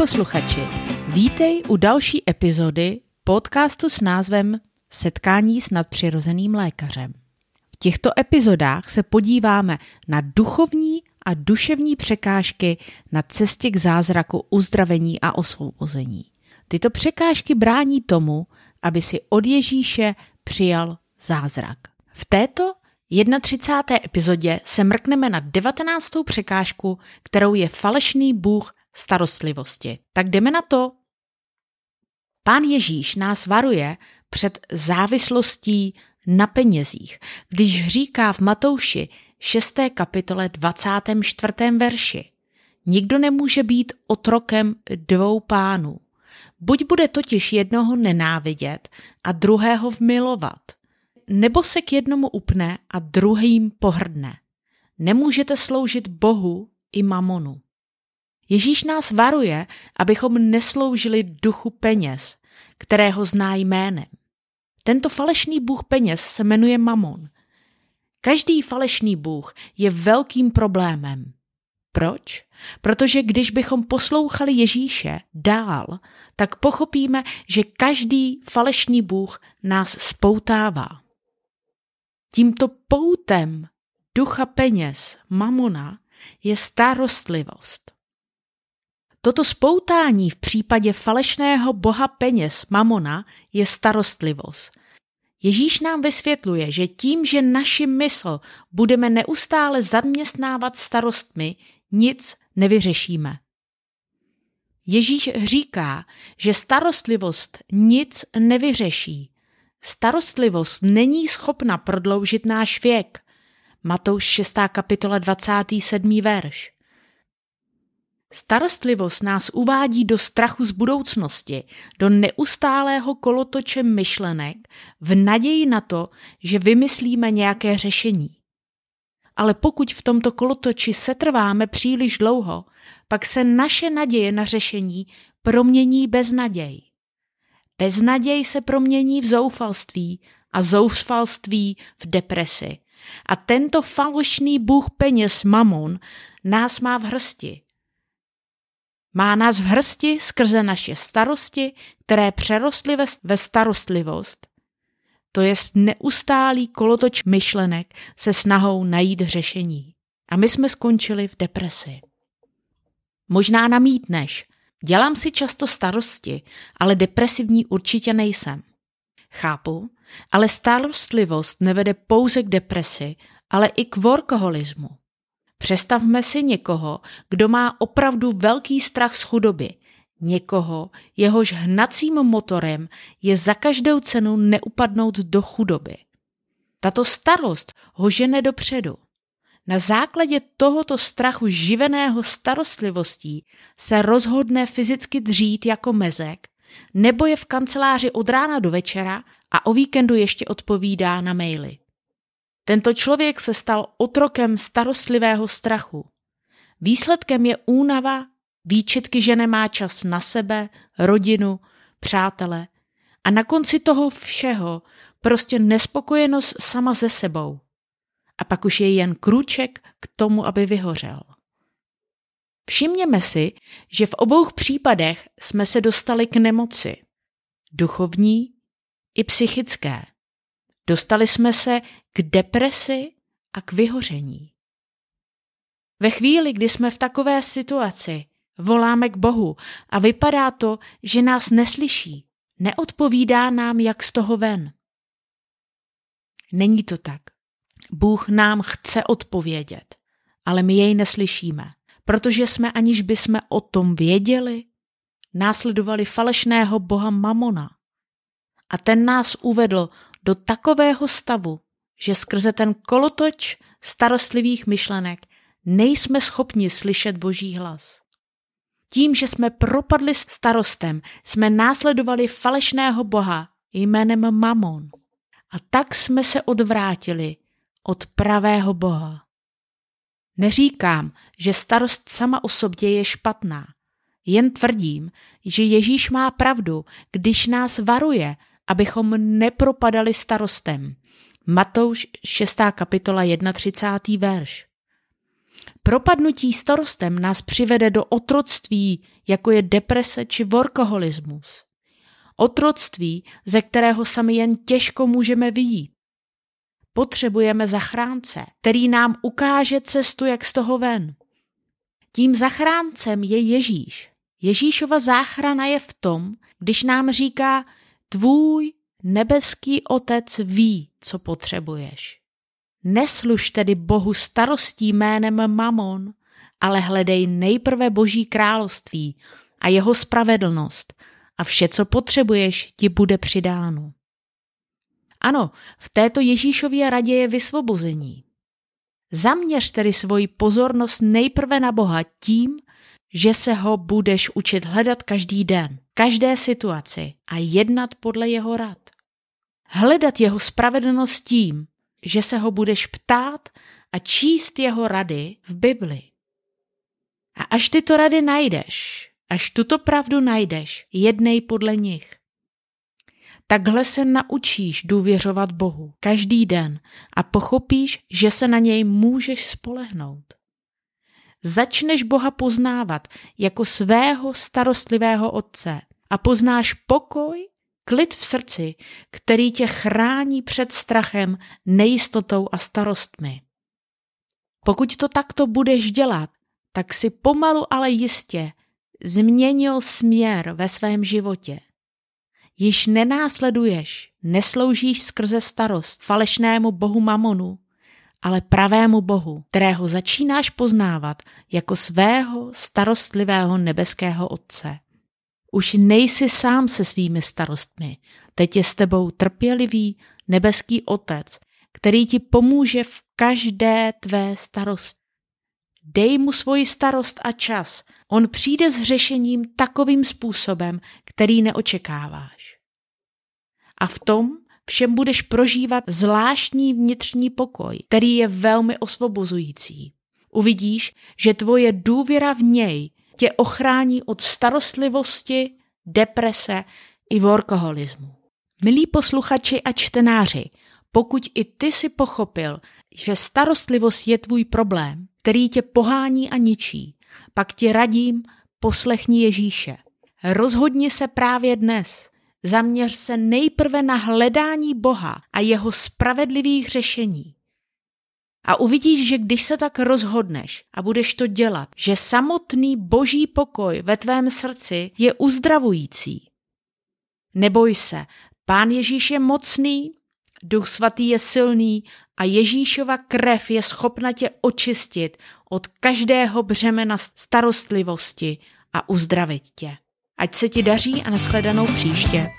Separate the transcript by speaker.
Speaker 1: posluchači, vítej u další epizody podcastu s názvem Setkání s nadpřirozeným lékařem. V těchto epizodách se podíváme na duchovní a duševní překážky na cestě k zázraku uzdravení a osvobození. Tyto překážky brání tomu, aby si od Ježíše přijal zázrak. V této 31. epizodě se mrkneme na 19. překážku, kterou je falešný bůh starostlivosti. Tak jdeme na to. Pán Ježíš nás varuje před závislostí na penězích, když říká v Matouši 6. kapitole 24. verši. Nikdo nemůže být otrokem dvou pánů. Buď bude totiž jednoho nenávidět a druhého vmilovat, nebo se k jednomu upne a druhým pohrdne. Nemůžete sloužit Bohu i mamonu. Ježíš nás varuje, abychom nesloužili duchu peněz, kterého zná jménem. Tento falešný bůh peněz se jmenuje Mamon. Každý falešný bůh je velkým problémem. Proč? Protože když bychom poslouchali Ježíše dál, tak pochopíme, že každý falešný bůh nás spoutává. Tímto poutem ducha peněz, mamona, je starostlivost. Toto spoutání v případě falešného boha peněz Mamona je starostlivost. Ježíš nám vysvětluje, že tím, že naši mysl budeme neustále zaměstnávat starostmi, nic nevyřešíme. Ježíš říká, že starostlivost nic nevyřeší. Starostlivost není schopna prodloužit náš věk. Matouš 6. kapitola 27. verš. Starostlivost nás uvádí do strachu z budoucnosti, do neustálého kolotoče myšlenek, v naději na to, že vymyslíme nějaké řešení. Ale pokud v tomto kolotoči setrváme příliš dlouho, pak se naše naděje na řešení promění beznaděj. Beznaděj se promění v zoufalství a zoufalství v depresi. A tento falešný bůh peněz Mamon nás má v hrsti má nás v hrsti skrze naše starosti, které přerostly ve starostlivost. To je neustálý kolotoč myšlenek se snahou najít řešení. A my jsme skončili v depresi. Možná namítneš, dělám si často starosti, ale depresivní určitě nejsem. Chápu, ale starostlivost nevede pouze k depresi, ale i k workoholismu. Představme si někoho, kdo má opravdu velký strach z chudoby. Někoho, jehož hnacím motorem je za každou cenu neupadnout do chudoby. Tato starost ho žene dopředu. Na základě tohoto strachu živeného starostlivostí se rozhodne fyzicky dřít jako mezek, nebo je v kanceláři od rána do večera a o víkendu ještě odpovídá na maily. Tento člověk se stal otrokem starostlivého strachu. Výsledkem je únava, výčitky, že nemá čas na sebe, rodinu, přátele a na konci toho všeho prostě nespokojenost sama ze sebou. A pak už je jen krůček k tomu, aby vyhořel. Všimněme si, že v obou případech jsme se dostali k nemoci. Duchovní i psychické. Dostali jsme se k depresi a k vyhoření. Ve chvíli, kdy jsme v takové situaci, voláme k Bohu a vypadá to, že nás neslyší, neodpovídá nám, jak z toho ven. Není to tak. Bůh nám chce odpovědět, ale my jej neslyšíme, protože jsme aniž bychom o tom věděli, následovali falešného boha Mamona. A ten nás uvedl do takového stavu, že skrze ten kolotoč starostlivých myšlenek nejsme schopni slyšet Boží hlas. Tím, že jsme propadli starostem, jsme následovali falešného boha jménem Mamon. A tak jsme se odvrátili od pravého boha. Neříkám, že starost sama o sobě je špatná. Jen tvrdím, že Ježíš má pravdu, když nás varuje, abychom nepropadali starostem. Matouš 6. kapitola 31. verš. Propadnutí starostem nás přivede do otroctví jako je deprese či workoholismus. Otroctví, ze kterého sami jen těžko můžeme vyjít. Potřebujeme zachránce, který nám ukáže cestu, jak z toho ven. Tím zachráncem je Ježíš. Ježíšova záchrana je v tom, když nám říká, tvůj nebeský otec ví, co potřebuješ. Nesluž tedy Bohu starostí jménem Mamon, ale hledej nejprve Boží království a jeho spravedlnost a vše, co potřebuješ, ti bude přidáno. Ano, v této Ježíšově radě je vysvobození. Zaměř tedy svoji pozornost nejprve na Boha tím, že se ho budeš učit hledat každý den, každé situaci a jednat podle jeho rad. Hledat jeho spravedlnost tím, že se ho budeš ptát a číst jeho rady v Bibli. A až tyto rady najdeš, až tuto pravdu najdeš, jednej podle nich. Takhle se naučíš důvěřovat Bohu každý den a pochopíš, že se na něj můžeš spolehnout. Začneš Boha poznávat jako svého starostlivého otce a poznáš pokoj, klid v srdci, který tě chrání před strachem, nejistotou a starostmi. Pokud to takto budeš dělat, tak si pomalu ale jistě změnil směr ve svém životě. Již nenásleduješ, nesloužíš skrze starost falešnému bohu mamonu, ale pravému bohu, kterého začínáš poznávat jako svého starostlivého nebeského otce. Už nejsi sám se svými starostmi, teď je s tebou trpělivý nebeský otec, který ti pomůže v každé tvé starosti. Dej mu svoji starost a čas. On přijde s řešením takovým způsobem, který neočekáváš. A v tom všem budeš prožívat zvláštní vnitřní pokoj, který je velmi osvobozující. Uvidíš, že tvoje důvěra v něj tě ochrání od starostlivosti, deprese i workoholismu. Milí posluchači a čtenáři, pokud i ty si pochopil, že starostlivost je tvůj problém, který tě pohání a ničí, pak ti radím, poslechni Ježíše. Rozhodni se právě dnes. Zaměř se nejprve na hledání Boha a jeho spravedlivých řešení. A uvidíš, že když se tak rozhodneš a budeš to dělat, že samotný boží pokoj ve tvém srdci je uzdravující. Neboj se, pán Ježíš je mocný, duch svatý je silný a Ježíšova krev je schopna tě očistit od každého břemena starostlivosti a uzdravit tě. Ať se ti daří a nashledanou příště.